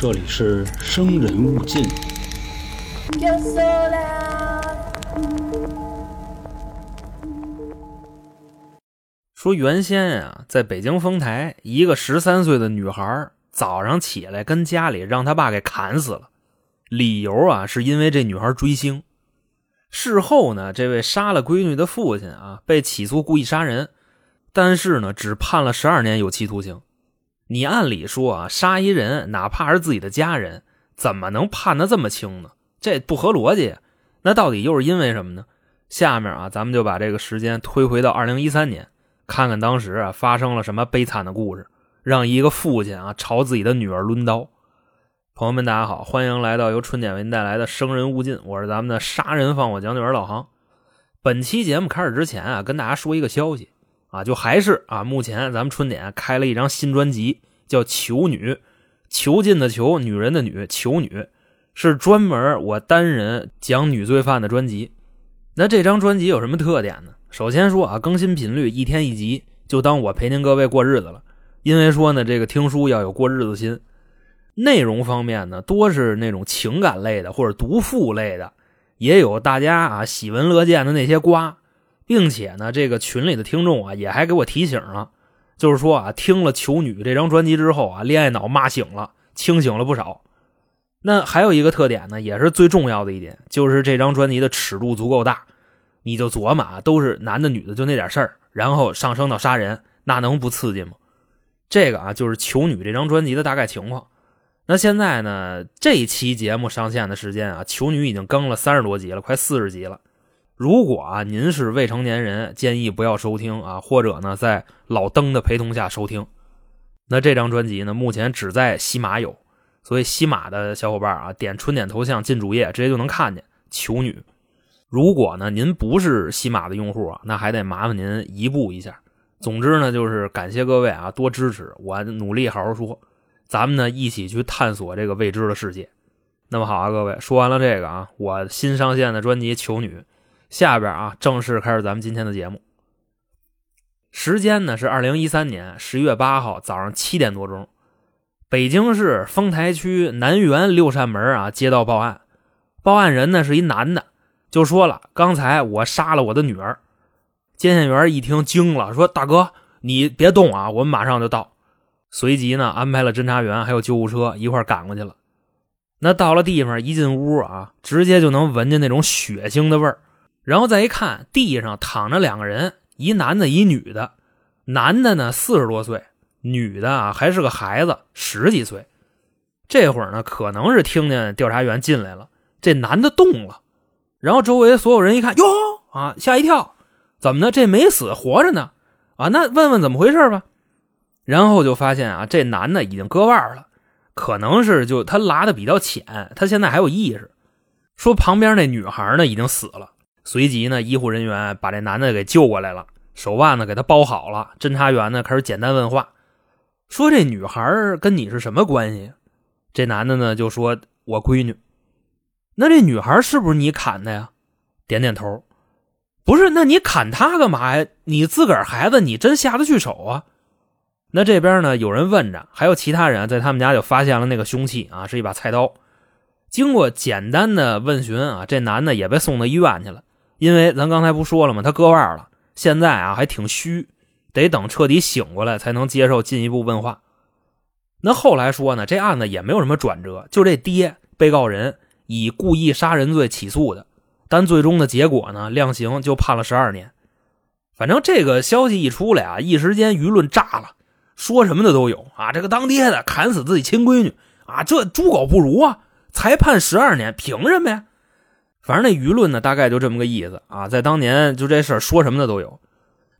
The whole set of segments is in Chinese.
这里是生人勿近。说原先啊，在北京丰台，一个十三岁的女孩早上起来跟家里让她爸给砍死了，理由啊是因为这女孩追星。事后呢，这位杀了闺女的父亲啊被起诉故意杀人，但是呢只判了十二年有期徒刑。你按理说啊，杀一人哪怕是自己的家人，怎么能判的这么轻呢？这不合逻辑。那到底又是因为什么呢？下面啊，咱们就把这个时间推回到二零一三年。看看当时啊发生了什么悲惨的故事，让一个父亲啊朝自己的女儿抡刀。朋友们，大家好，欢迎来到由春点为您带来的《生人勿近》，我是咱们的杀人放火讲解员老航。本期节目开始之前啊，跟大家说一个消息啊，就还是啊，目前咱们春点开了一张新专辑，叫《囚女》，囚禁的囚，女人的女，囚女是专门我单人讲女罪犯的专辑。那这张专辑有什么特点呢？首先说啊，更新频率一天一集，就当我陪您各位过日子了。因为说呢，这个听书要有过日子心。内容方面呢，多是那种情感类的或者毒妇类的，也有大家啊喜闻乐见的那些瓜，并且呢，这个群里的听众啊也还给我提醒了，就是说啊，听了《囚女》这张专辑之后啊，恋爱脑骂醒了，清醒了不少。那还有一个特点呢，也是最重要的一点，就是这张专辑的尺度足够大。你就琢磨啊，都是男的女的就那点事儿，然后上升到杀人，那能不刺激吗？这个啊，就是《囚女》这张专辑的大概情况。那现在呢，这期节目上线的时间啊，《囚女》已经更了三十多集了，快四十集了。如果啊您是未成年人，建议不要收听啊，或者呢在老登的陪同下收听。那这张专辑呢，目前只在西马有，所以西马的小伙伴啊，点春点头像进主页，直接就能看见《囚女》。如果呢，您不是西马的用户啊，那还得麻烦您移步一下。总之呢，就是感谢各位啊，多支持我，努力好好说，咱们呢一起去探索这个未知的世界。那么好啊，各位说完了这个啊，我新上线的专辑《囚女》，下边啊正式开始咱们今天的节目。时间呢是二零一三年十一月八号早上七点多钟，北京市丰台区南园六扇门啊接到报案，报案人呢是一男的。就说了，刚才我杀了我的女儿。接线员一听惊了，说：“大哥，你别动啊，我们马上就到。”随即呢，安排了侦查员还有救护车一块赶过去了。那到了地方，一进屋啊，直接就能闻见那种血腥的味儿。然后再一看，地上躺着两个人，一男的，一女的。男的呢四十多岁，女的啊还是个孩子，十几岁。这会儿呢，可能是听见调查员进来了，这男的动了。然后周围所有人一看，哟啊，吓一跳，怎么的？这没死，活着呢？啊，那问问怎么回事吧。然后就发现啊，这男的已经割腕了，可能是就他拉的比较浅，他现在还有意识。说旁边那女孩呢已经死了，随即呢，医护人员把这男的给救过来了，手腕呢给他包好了。侦查员呢开始简单问话，说这女孩跟你是什么关系？这男的呢就说我闺女。那这女孩是不是你砍的呀？点点头，不是。那你砍她干嘛呀？你自个儿孩子，你真下得去手啊？那这边呢，有人问着，还有其他人在他们家就发现了那个凶器啊，是一把菜刀。经过简单的问询啊，这男的也被送到医院去了。因为咱刚才不说了吗？他割腕了，现在啊还挺虚，得等彻底醒过来才能接受进一步问话。那后来说呢，这案子也没有什么转折，就这爹被告人。以故意杀人罪起诉的，但最终的结果呢，量刑就判了十二年。反正这个消息一出来啊，一时间舆论炸了，说什么的都有啊。这个当爹的砍死自己亲闺女啊，这猪狗不如啊！才判十二年，凭什么呀？反正那舆论呢，大概就这么个意思啊。在当年，就这事儿说什么的都有。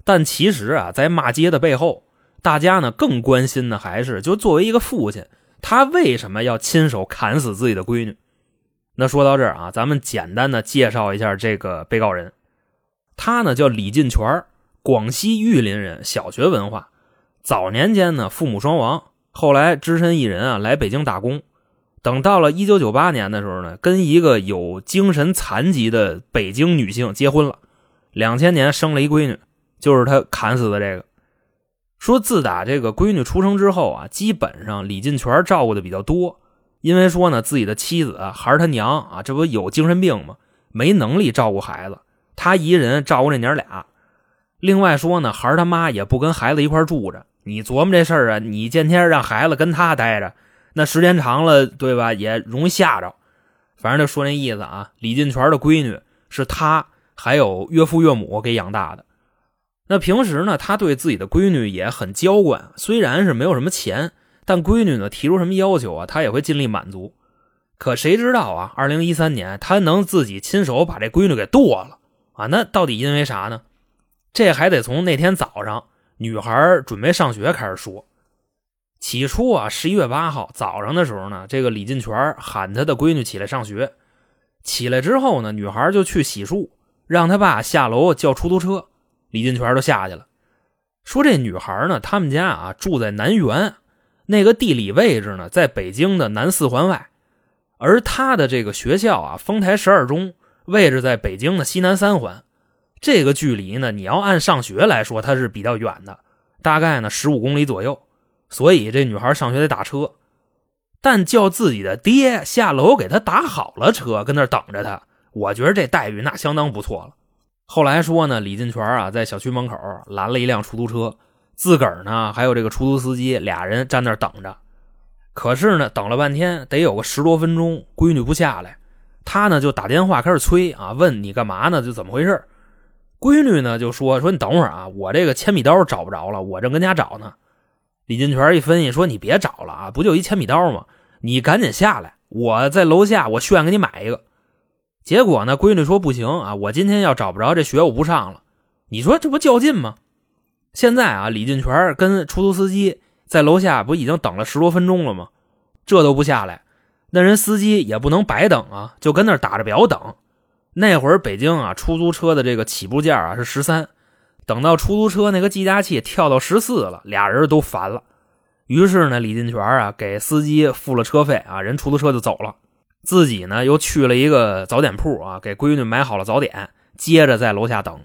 但其实啊，在骂街的背后，大家呢更关心的还是，就作为一个父亲，他为什么要亲手砍死自己的闺女？那说到这儿啊，咱们简单的介绍一下这个被告人，他呢叫李进全，广西玉林人，小学文化。早年间呢父母双亡，后来只身一人啊来北京打工。等到了1998年的时候呢，跟一个有精神残疾的北京女性结婚了。两千年生了一闺女，就是他砍死的这个。说自打这个闺女出生之后啊，基本上李进全照顾的比较多。因为说呢，自己的妻子还是他娘啊，这不有精神病吗？没能力照顾孩子，他一人照顾这娘俩。另外说呢，孩儿他妈也不跟孩子一块住着。你琢磨这事儿啊，你见天让孩子跟他待着，那时间长了，对吧？也容易吓着。反正就说那意思啊。李进全的闺女是他还有岳父岳母给养大的。那平时呢，他对自己的闺女也很娇惯，虽然是没有什么钱，但闺女呢提出什么要求啊，他也会尽力满足。可谁知道啊，二零一三年他能自己亲手把这闺女给剁了啊？那到底因为啥呢？这还得从那天早上女孩准备上学开始说。起初啊，十一月八号早上的时候呢，这个李进全喊他的闺女起来上学。起来之后呢，女孩就去洗漱，让他爸下楼叫出租车。李进全就下去了，说这女孩呢，他们家啊住在南园，那个地理位置呢，在北京的南四环外，而他的这个学校啊，丰台十二中，位置在北京的西南三环。这个距离呢，你要按上学来说，它是比较远的，大概呢十五公里左右。所以这女孩上学得打车，但叫自己的爹下楼给她打好了车，跟那等着她。我觉得这待遇那相当不错了。后来说呢，李进全啊在小区门口拦了一辆出租车，自个儿呢还有这个出租司机俩人站那等着。可是呢，等了半天，得有个十多分钟，闺女不下来，他呢就打电话开始催啊，问你干嘛呢？就怎么回事？闺女呢就说说你等会儿啊，我这个铅笔刀找不着了，我正跟家找呢。李进全一分析说你别找了啊，不就一铅笔刀吗？你赶紧下来，我在楼下我炫给你买一个。结果呢，闺女说不行啊，我今天要找不着这学我不上了。你说这不较劲吗？现在啊，李进全跟出租司机在楼下不已经等了十多分钟了吗？这都不下来，那人司机也不能白等啊，就跟那打着表等。那会儿北京啊，出租车的这个起步价啊是十三，等到出租车那个计价器跳到十四了，俩人都烦了。于是呢，李进全啊给司机付了车费啊，人出租车就走了，自己呢又去了一个早点铺啊，给闺女买好了早点，接着在楼下等。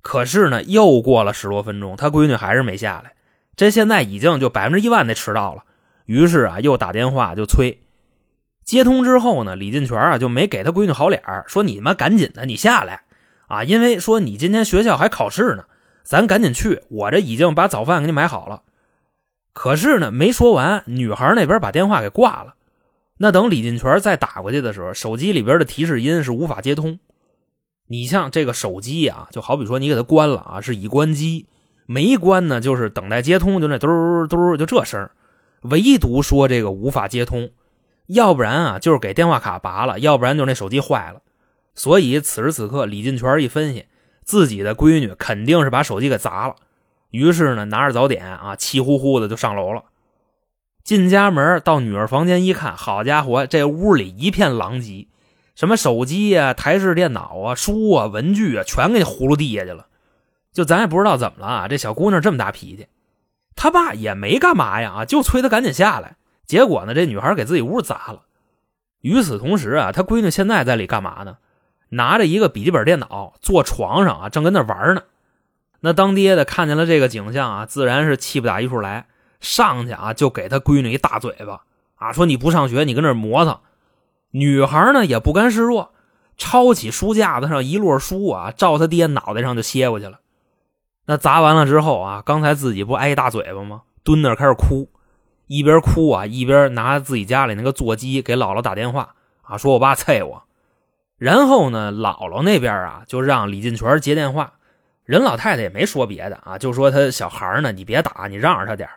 可是呢，又过了十多分钟，他闺女还是没下来，这现在已经就百分之一万得迟到了。于是啊，又打电话就催。接通之后呢，李进全啊就没给他闺女好脸说你妈赶紧的，你下来啊，因为说你今天学校还考试呢，咱赶紧去，我这已经把早饭给你买好了。可是呢，没说完，女孩那边把电话给挂了。那等李进全再打过去的时候，手机里边的提示音是无法接通。你像这个手机啊，就好比说你给它关了啊，是已关机；没关呢，就是等待接通，就那嘟嘟就这声唯独说这个无法接通。要不然啊，就是给电话卡拔了；要不然就那手机坏了。所以此时此刻，李进全一分析，自己的闺女肯定是把手机给砸了。于是呢，拿着早点啊，气呼呼的就上楼了。进家门到女儿房间一看，好家伙，这屋里一片狼藉，什么手机呀、台式电脑啊、书啊、文具啊，全给呼噜地下去了。就咱也不知道怎么了啊，这小姑娘这么大脾气。她爸也没干嘛呀，啊，就催她赶紧下来。结果呢，这女孩给自己屋砸了。与此同时啊，她闺女现在在里干嘛呢？拿着一个笔记本电脑坐床上啊，正跟那玩呢。那当爹的看见了这个景象啊，自然是气不打一处来，上去啊就给他闺女一大嘴巴啊，说你不上学，你跟那磨蹭。女孩呢也不甘示弱，抄起书架子上一摞书啊，照他爹脑袋上就歇过去了。那砸完了之后啊，刚才自己不挨一大嘴巴吗？蹲那开始哭。一边哭啊，一边拿自己家里那个座机给姥姥打电话啊，说我爸催我。然后呢，姥姥那边啊就让李进全接电话。人老太太也没说别的啊，就说他小孩呢，你别打，你让着他点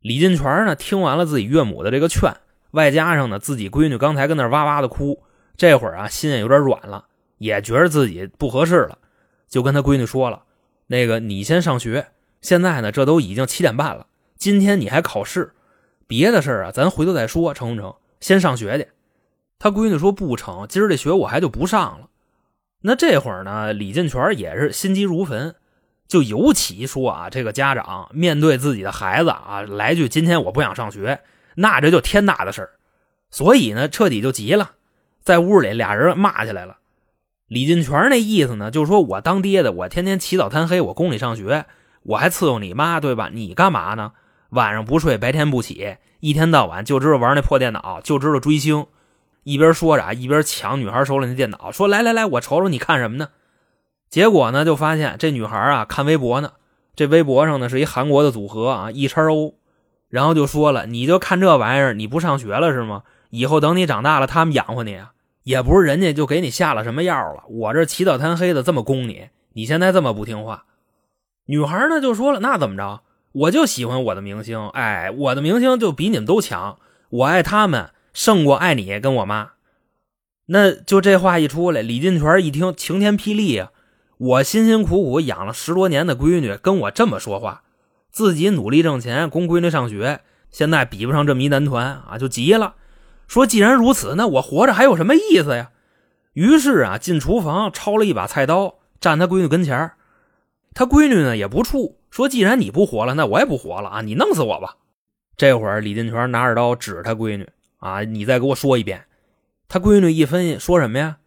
李进全呢听完了自己岳母的这个劝，外加上呢自己闺女刚才跟那哇哇的哭，这会儿啊心也有点软了，也觉得自己不合适了，就跟他闺女说了：“那个你先上学，现在呢这都已经七点半了，今天你还考试。”别的事啊，咱回头再说，成不成？先上学去。他闺女说不成，今儿这学我还就不上了。那这会儿呢，李进全也是心急如焚，就尤其说啊，这个家长面对自己的孩子啊，来句今天我不想上学，那这就天大的事儿。所以呢，彻底就急了，在屋里俩人骂起来了。李进全那意思呢，就是说我当爹的，我天天起早贪黑，我供你上学，我还伺候你妈，对吧？你干嘛呢？晚上不睡，白天不起，一天到晚就知道玩那破电脑，就知道追星。一边说着啊，一边抢女孩手里那电脑，说：“来来来，我瞅瞅你看什么呢？”结果呢，就发现这女孩啊看微博呢。这微博上呢是一韩国的组合啊，E 叉 O，然后就说了：“你就看这玩意儿，你不上学了是吗？以后等你长大了，他们养活你啊？也不是人家就给你下了什么药了，我这起早贪黑的这么供你，你现在这么不听话。”女孩呢就说了：“那怎么着？我就喜欢我的明星，哎，我的明星就比你们都强，我爱他们。”胜过爱你跟我妈，那就这话一出来，李进全一听晴天霹雳啊！我辛辛苦苦养了十多年的闺女跟我这么说话，自己努力挣钱供闺女上学，现在比不上这么一男团啊，就急了，说既然如此，那我活着还有什么意思呀？于是啊，进厨房抄了一把菜刀，站他闺女跟前他闺女呢也不怵，说既然你不活了，那我也不活了啊！你弄死我吧！这会儿李进全拿着刀指他闺女。啊！你再给我说一遍。他闺女一分析，说什么呀？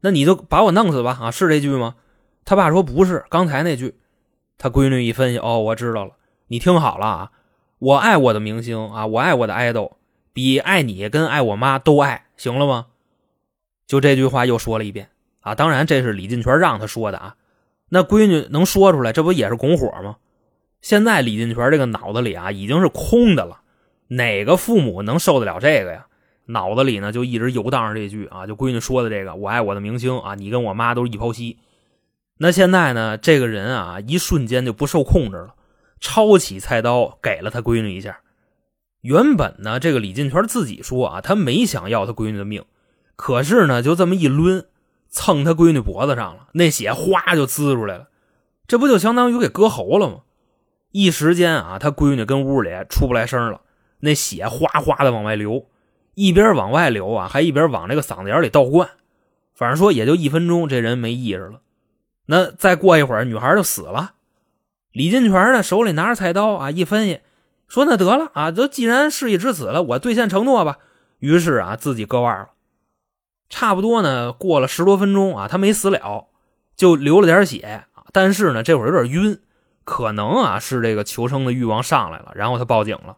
那你就把我弄死吧！啊，是这句吗？他爸说不是，刚才那句。他闺女一分析，哦，我知道了。你听好了啊！我爱我的明星啊，我爱我的爱豆，比爱你跟爱我妈都爱，行了吗？就这句话又说了一遍啊！当然，这是李进全让他说的啊。那闺女能说出来，这不也是拱火吗？现在李进全这个脑子里啊，已经是空的了。哪个父母能受得了这个呀？脑子里呢就一直游荡着这句啊，就闺女说的这个“我爱我的明星啊，你跟我妈都是一泡稀”。那现在呢，这个人啊，一瞬间就不受控制了，抄起菜刀给了他闺女一下。原本呢，这个李进全自己说啊，他没想要他闺女的命，可是呢，就这么一抡，蹭他闺女脖子上了，那血哗就滋出来了，这不就相当于给割喉了吗？一时间啊，他闺女跟屋里出不来声了。那血哗哗的往外流，一边往外流啊，还一边往这个嗓子眼里倒灌。反正说也就一分钟，这人没意识了。那再过一会儿，女孩就死了。李金泉呢，手里拿着菜刀啊，一分析，说那得了啊，都既然事已至此了，我兑现承诺吧。于是啊，自己割腕了。差不多呢，过了十多分钟啊，他没死了，就流了点血。但是呢，这会儿有点晕，可能啊是这个求生的欲望上来了，然后他报警了。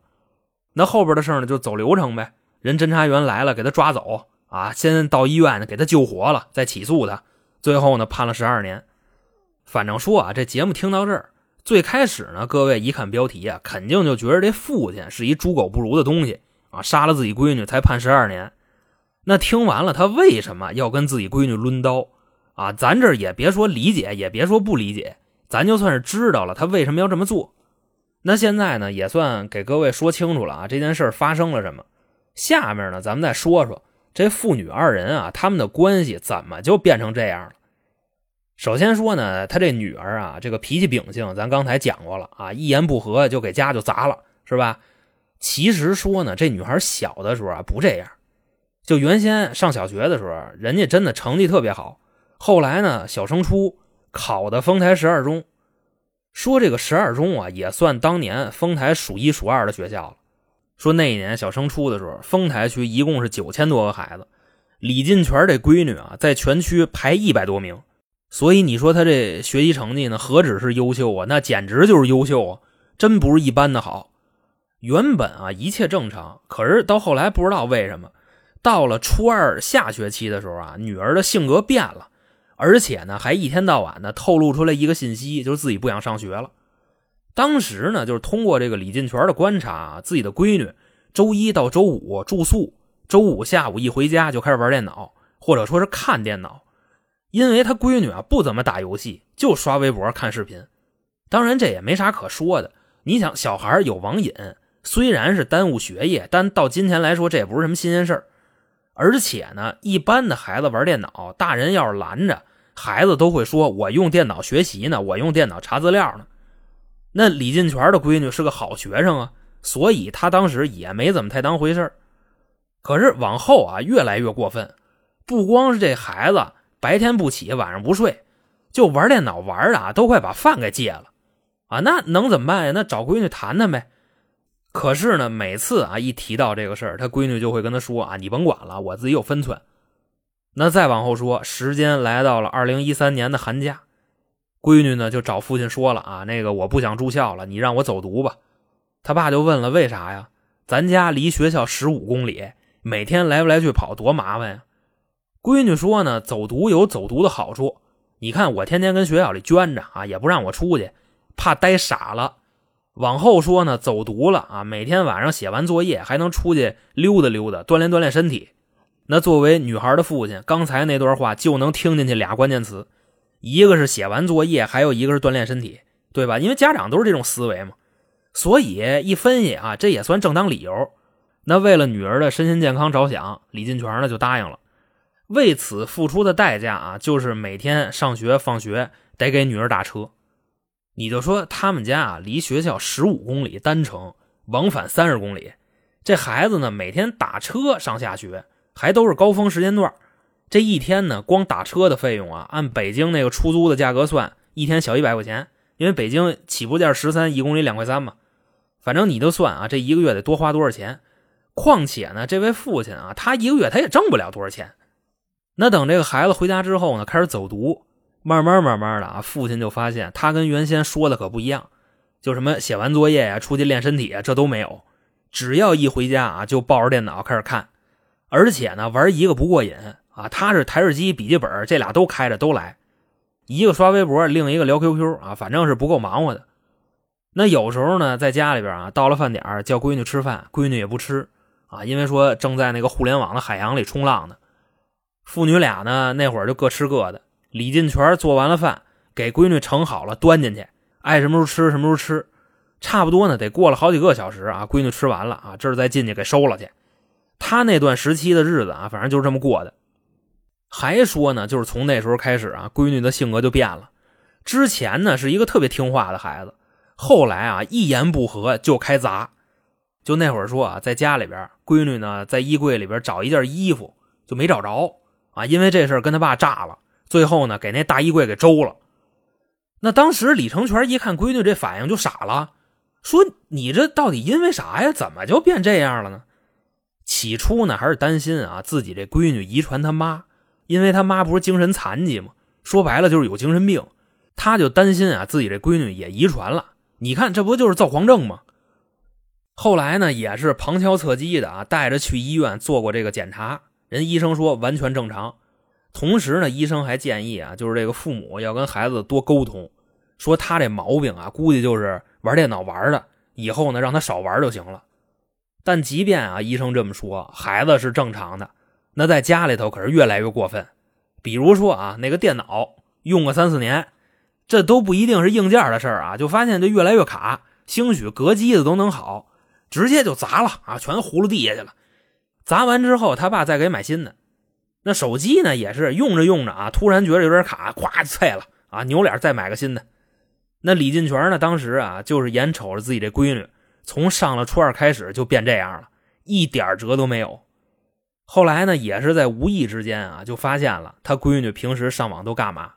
那后边的事呢，就走流程呗。人侦查员来了，给他抓走啊，先到医院呢，给他救活了，再起诉他。最后呢，判了十二年。反正说啊，这节目听到这儿，最开始呢，各位一看标题啊，肯定就觉得这父亲是一猪狗不如的东西啊，杀了自己闺女才判十二年。那听完了，他为什么要跟自己闺女抡刀啊？咱这也别说理解，也别说不理解，咱就算是知道了他为什么要这么做。那现在呢，也算给各位说清楚了啊，这件事发生了什么？下面呢，咱们再说说这父女二人啊，他们的关系怎么就变成这样了？首先说呢，他这女儿啊，这个脾气秉性，咱刚才讲过了啊，一言不合就给家就砸了，是吧？其实说呢，这女孩小的时候啊不这样，就原先上小学的时候，人家真的成绩特别好，后来呢，小升初考的丰台十二中。说这个十二中啊，也算当年丰台数一数二的学校了。说那一年小升初的时候，丰台区一共是九千多个孩子，李进全这闺女啊，在全区排一百多名。所以你说他这学习成绩呢，何止是优秀啊，那简直就是优秀啊，真不是一般的好。原本啊一切正常，可是到后来不知道为什么，到了初二下学期的时候啊，女儿的性格变了。而且呢，还一天到晚的透露出来一个信息，就是自己不想上学了。当时呢，就是通过这个李进全的观察啊，自己的闺女周一到周五住宿，周五下午一回家就开始玩电脑，或者说是看电脑。因为他闺女啊不怎么打游戏，就刷微博看视频。当然这也没啥可说的。你想，小孩有网瘾，虽然是耽误学业，但到今天来说，这也不是什么新鲜事儿。而且呢，一般的孩子玩电脑，大人要是拦着，孩子都会说：“我用电脑学习呢，我用电脑查资料呢。”那李进全的闺女是个好学生啊，所以他当时也没怎么太当回事可是往后啊，越来越过分，不光是这孩子白天不起，晚上不睡，就玩电脑玩的啊，都快把饭给戒了啊！那能怎么办呀？那找闺女谈谈呗。可是呢，每次啊一提到这个事儿，他闺女就会跟他说啊：“你甭管了，我自己有分寸。”那再往后说，时间来到了二零一三年的寒假，闺女呢就找父亲说了啊：“那个我不想住校了，你让我走读吧。”他爸就问了：“为啥呀？咱家离学校十五公里，每天来不来去跑多麻烦呀？”闺女说呢：“走读有走读的好处，你看我天天跟学校里圈着啊，也不让我出去，怕呆傻了。往后说呢，走读了啊，每天晚上写完作业还能出去溜达溜达，锻炼锻炼身体。那作为女孩的父亲，刚才那段话就能听进去俩关键词，一个是写完作业，还有一个是锻炼身体，对吧？因为家长都是这种思维嘛。”所以一分析啊，这也算正当理由。那为了女儿的身心健康着想，李进全呢就答应了。为此付出的代价啊，就是每天上学放学得给女儿打车。你就说他们家啊，离学校十五公里单程，往返三十公里。这孩子呢，每天打车上下学，还都是高峰时间段。这一天呢，光打车的费用啊，按北京那个出租的价格算，一天小一百块钱。因为北京起步价十三，一公里两块三嘛。反正你就算啊，这一个月得多花多少钱？况且呢，这位父亲啊，他一个月他也挣不了多少钱。那等这个孩子回家之后呢，开始走读，慢慢慢慢的啊，父亲就发现他跟原先说的可不一样，就什么写完作业呀、出去练身体啊，这都没有。只要一回家啊，就抱着电脑开始看，而且呢，玩一个不过瘾啊，他是台式机、笔记本这俩都开着都来，一个刷微博，另一个聊 QQ 啊，反正是不够忙活的。那有时候呢，在家里边啊，到了饭点叫闺女吃饭，闺女也不吃啊，因为说正在那个互联网的海洋里冲浪呢。父女俩呢，那会儿就各吃各的。李进全做完了饭，给闺女盛好了，端进去，爱什么时候吃什么时候吃。差不多呢，得过了好几个小时啊，闺女吃完了啊，这儿再进去给收了去。他那段时期的日子啊，反正就是这么过的。还说呢，就是从那时候开始啊，闺女的性格就变了。之前呢，是一个特别听话的孩子。后来啊，一言不合就开砸。就那会儿说啊，在家里边，闺女呢在衣柜里边找一件衣服，就没找着啊，因为这事跟他爸炸了。最后呢，给那大衣柜给周了。那当时李成全一看闺女这反应就傻了，说：“你这到底因为啥呀？怎么就变这样了呢？”起初呢，还是担心啊自己这闺女遗传他妈，因为他妈不是精神残疾吗？说白了就是有精神病，他就担心啊自己这闺女也遗传了。你看，这不就是躁狂症吗？后来呢，也是旁敲侧击的啊，带着去医院做过这个检查，人医生说完全正常。同时呢，医生还建议啊，就是这个父母要跟孩子多沟通，说他这毛病啊，估计就是玩电脑玩的，以后呢让他少玩就行了。但即便啊，医生这么说，孩子是正常的，那在家里头可是越来越过分。比如说啊，那个电脑用个三四年。这都不一定是硬件的事儿啊，就发现就越来越卡，兴许隔机子都能好，直接就砸了啊，全糊了地下去了。砸完之后，他爸再给买新的。那手机呢，也是用着用着啊，突然觉得有点卡，咵碎了啊，扭脸再买个新的。那李进全呢，当时啊，就是眼瞅着自己这闺女从上了初二开始就变这样了，一点辙都没有。后来呢，也是在无意之间啊，就发现了他闺女平时上网都干嘛。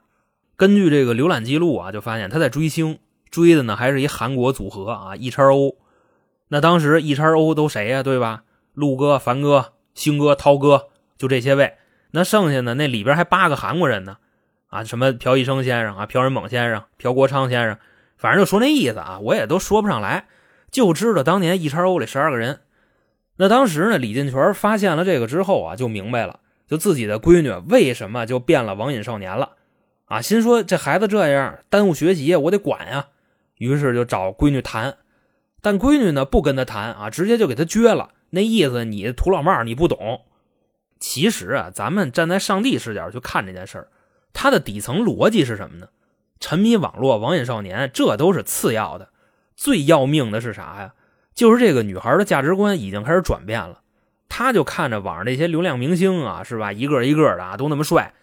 根据这个浏览记录啊，就发现他在追星，追的呢还是一韩国组合啊，E 叉 O。那当时 E 叉 O 都谁呀？对吧？陆哥、樊哥、星哥、涛哥，就这些位。那剩下的那里边还八个韩国人呢，啊，什么朴医生先生啊、朴仁猛先生、朴国昌先生，反正就说那意思啊，我也都说不上来，就知道当年 E 叉 O 里十二个人。那当时呢，李进全发现了这个之后啊，就明白了，就自己的闺女为什么就变了网瘾少年了。啊，心说这孩子这样耽误学习，我得管呀。于是就找闺女谈，但闺女呢不跟他谈啊，直接就给他撅了。那意思你土老帽你不懂。其实啊，咱们站在上帝视角去看这件事儿，它的底层逻辑是什么呢？沉迷网络、网瘾少年，这都是次要的，最要命的是啥呀？就是这个女孩的价值观已经开始转变了。她就看着网上那些流量明星啊，是吧？一个一个的啊，都那么帅。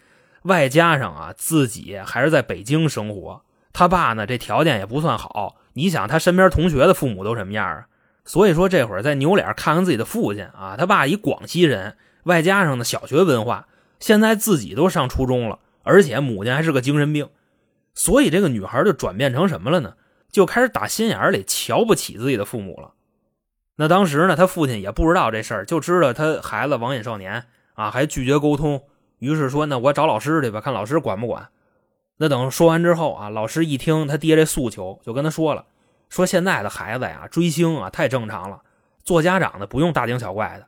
外加上啊，自己还是在北京生活，他爸呢这条件也不算好。你想他身边同学的父母都什么样啊？所以说这会儿再扭脸看看自己的父亲啊，他爸一广西人，外加上呢小学文化，现在自己都上初中了，而且母亲还是个精神病，所以这个女孩就转变成什么了呢？就开始打心眼里瞧不起自己的父母了。那当时呢，他父亲也不知道这事儿，就知道他孩子网瘾少年啊，还拒绝沟通。于是说：“那我找老师去吧，看老师管不管。”那等说完之后啊，老师一听他爹这诉求，就跟他说了：“说现在的孩子呀，追星啊太正常了，做家长的不用大惊小怪的。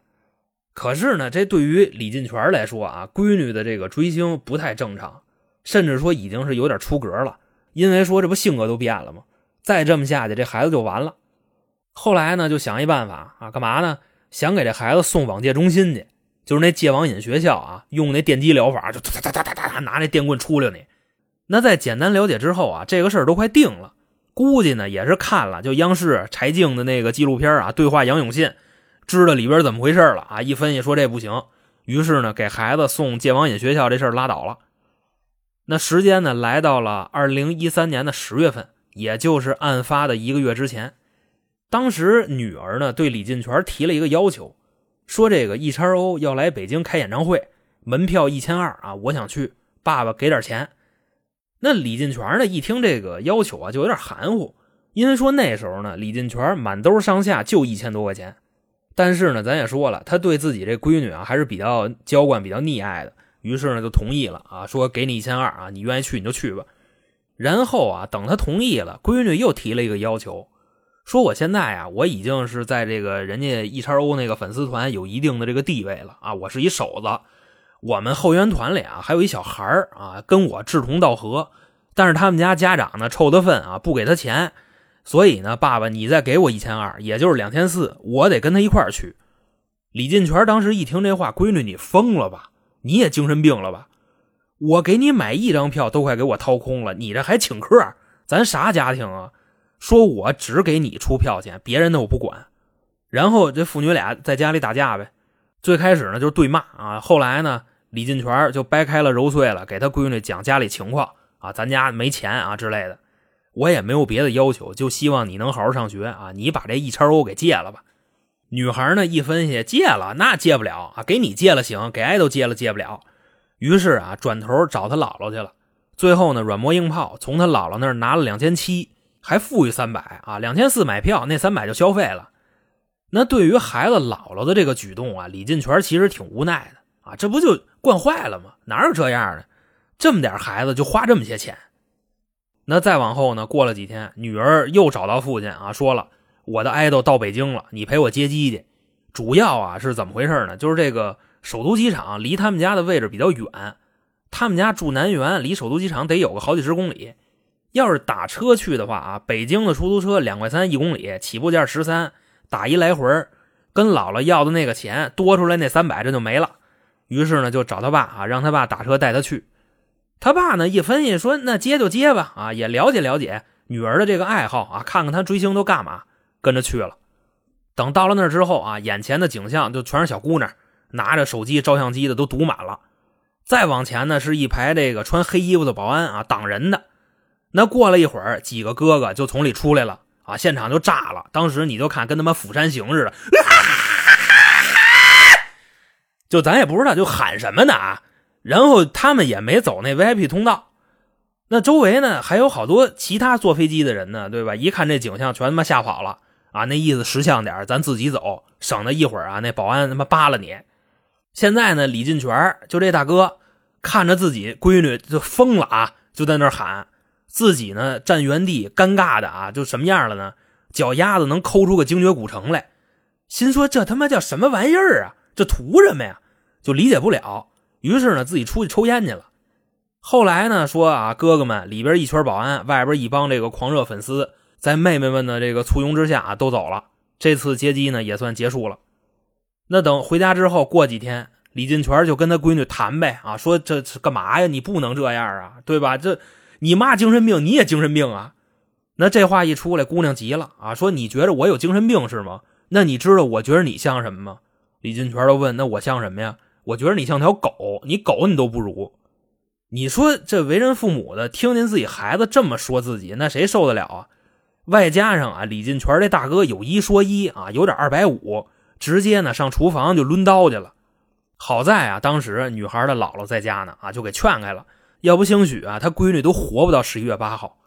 可是呢，这对于李进全来说啊，闺女的这个追星不太正常，甚至说已经是有点出格了。因为说这不性格都变了吗？再这么下去，这孩子就完了。后来呢，就想一办法啊，干嘛呢？想给这孩子送网戒中心去，就是那戒网瘾学校啊，用那电击疗法，就哒哒哒哒哒哒拿那电棍出溜你。那在简单了解之后啊，这个事儿都快定了。估计呢也是看了就央视柴静的那个纪录片啊，对话杨永信，知道里边怎么回事了啊。一分析说这不行，于是呢给孩子送戒网瘾学校这事儿拉倒了。那时间呢来到了二零一三年的十月份，也就是案发的一个月之前。当时女儿呢对李进全提了一个要求，说这个 E 叉 O 要来北京开演唱会，门票一千二啊，我想去，爸爸给点钱。那李进全呢一听这个要求啊，就有点含糊，因为说那时候呢李进全满兜上下就一千多块钱，但是呢咱也说了，他对自己这闺女啊还是比较娇惯、比较溺爱的，于是呢就同意了啊，说给你一千二啊，你愿意去你就去吧。然后啊等他同意了，闺女又提了一个要求。说我现在啊，我已经是在这个人家 E 叉 O 那个粉丝团有一定的这个地位了啊，我是一手子。我们后援团里啊，还有一小孩啊，跟我志同道合，但是他们家家长呢臭得分啊，不给他钱，所以呢，爸爸你再给我一千二，也就是两千四，我得跟他一块去。李进全当时一听这话，闺女你疯了吧？你也精神病了吧？我给你买一张票都快给我掏空了，你这还请客？咱啥家庭啊？说我只给你出票钱，别人的我不管。然后这父女俩在家里打架呗。最开始呢就是对骂啊，后来呢李进全就掰开了揉碎了给他闺女讲家里情况啊，咱家没钱啊之类的。我也没有别的要求，就希望你能好好上学啊。你把这一千欧给戒了吧。女孩呢一分析，戒了那戒不了啊，给你戒了行，给爱豆戒了戒不了。于是啊转头找他姥姥去了。最后呢软磨硬泡，从他姥姥那儿拿了两千七。还富裕三百啊，两千四买票，那三百就消费了。那对于孩子姥姥的这个举动啊，李进全其实挺无奈的啊，这不就惯坏了吗？哪有这样的？这么点孩子就花这么些钱？那再往后呢？过了几天，女儿又找到父亲啊，说了我的爱豆到北京了，你陪我接机去。主要啊是怎么回事呢？就是这个首都机场离他们家的位置比较远，他们家住南园，离首都机场得有个好几十公里。要是打车去的话啊，北京的出租车两块三一公里，起步价十三，打一来回跟姥姥要的那个钱多出来那三百，这就没了。于是呢，就找他爸啊，让他爸打车带他去。他爸呢一分析说，那接就接吧，啊，也了解了解女儿的这个爱好啊，看看她追星都干嘛，跟着去了。等到了那之后啊，眼前的景象就全是小姑娘，拿着手机、照相机的都堵满了。再往前呢，是一排这个穿黑衣服的保安啊，挡人的。那过了一会儿，几个哥哥就从里出来了啊！现场就炸了。当时你就看跟他妈《釜山行》似的，就咱也不知道就喊什么呢啊！然后他们也没走那 VIP 通道，那周围呢还有好多其他坐飞机的人呢，对吧？一看这景象，全他妈吓跑了啊！那意思识相点咱自己走，省得一会儿啊那保安他妈扒了你。现在呢，李进全就这大哥看着自己闺女就疯了啊，就在那喊。自己呢站原地，尴尬的啊，就什么样了呢？脚丫子能抠出个精绝古城来，心说这他妈叫什么玩意儿啊？这图什么呀？就理解不了。于是呢，自己出去抽烟去了。后来呢，说啊，哥哥们里边一圈保安，外边一帮这个狂热粉丝，在妹妹们的这个簇拥之下啊，都走了。这次接机呢也算结束了。那等回家之后，过几天，李进全就跟他闺女谈呗啊，说这是干嘛呀？你不能这样啊，对吧？这。你妈精神病，你也精神病啊？那这话一出来，姑娘急了啊，说你觉得我有精神病是吗？那你知道我觉得你像什么吗？李金泉都问，那我像什么呀？我觉得你像条狗，你狗你都不如。你说这为人父母的，听见自己孩子这么说自己，那谁受得了啊？外加上啊，李进全这大哥有一说一啊，有点二百五，直接呢上厨房就抡刀去了。好在啊，当时女孩的姥姥在家呢，啊就给劝开了。要不兴许啊，他闺女都活不到十一月八号。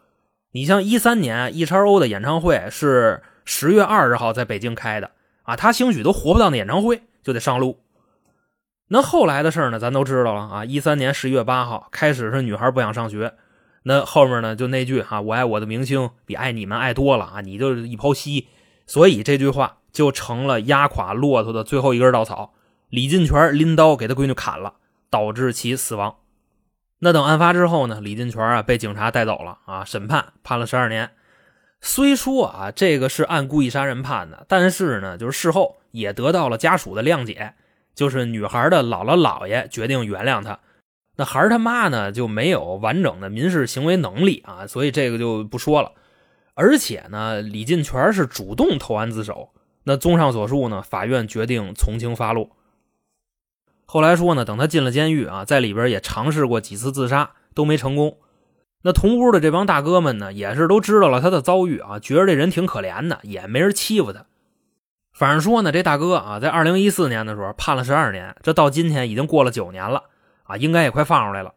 你像一三年 E 叉 O 的演唱会是十月二十号在北京开的啊，他兴许都活不到那演唱会，就得上路。那后来的事呢，咱都知道了啊。一三年十一月八号开始是女孩不想上学，那后面呢，就那句哈，我爱我的明星比爱你们爱多了啊，你就一泡稀。所以这句话就成了压垮骆驼的最后一根稻草。李进全拎刀给他闺女砍了，导致其死亡。那等案发之后呢，李进全啊被警察带走了啊，审判判了十二年。虽说啊这个是按故意杀人判的，但是呢，就是事后也得到了家属的谅解，就是女孩的姥姥姥爷决定原谅他。那孩儿他妈呢就没有完整的民事行为能力啊，所以这个就不说了。而且呢，李进全是主动投案自首。那综上所述呢，法院决定从轻发落。后来说呢，等他进了监狱啊，在里边也尝试过几次自杀，都没成功。那同屋的这帮大哥们呢，也是都知道了他的遭遇啊，觉得这人挺可怜的，也没人欺负他。反正说呢，这大哥啊，在二零一四年的时候判了十二年，这到今天已经过了九年了啊，应该也快放出来了。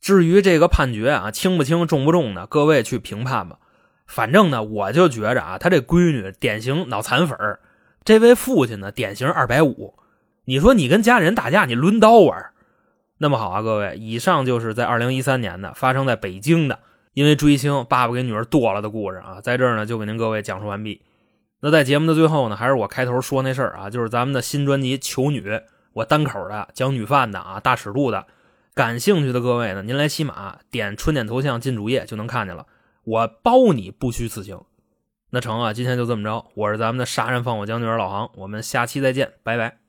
至于这个判决啊，轻不轻、重不重呢？各位去评判吧。反正呢，我就觉着啊，他这闺女典型脑残粉儿这位父亲呢，典型二百五。你说你跟家人打架，你抡刀玩？那么好啊，各位，以上就是在二零一三年的发生在北京的，因为追星爸爸给女儿剁了的故事啊，在这儿呢就给您各位讲述完毕。那在节目的最后呢，还是我开头说那事儿啊，就是咱们的新专辑《求女》，我单口的讲女犯的啊，大尺度的，感兴趣的各位呢，您来骑马点春点头像进主页就能看见了。我包你不虚此行，那成啊！今天就这么着，我是咱们的杀人放火将军老航，我们下期再见，拜拜。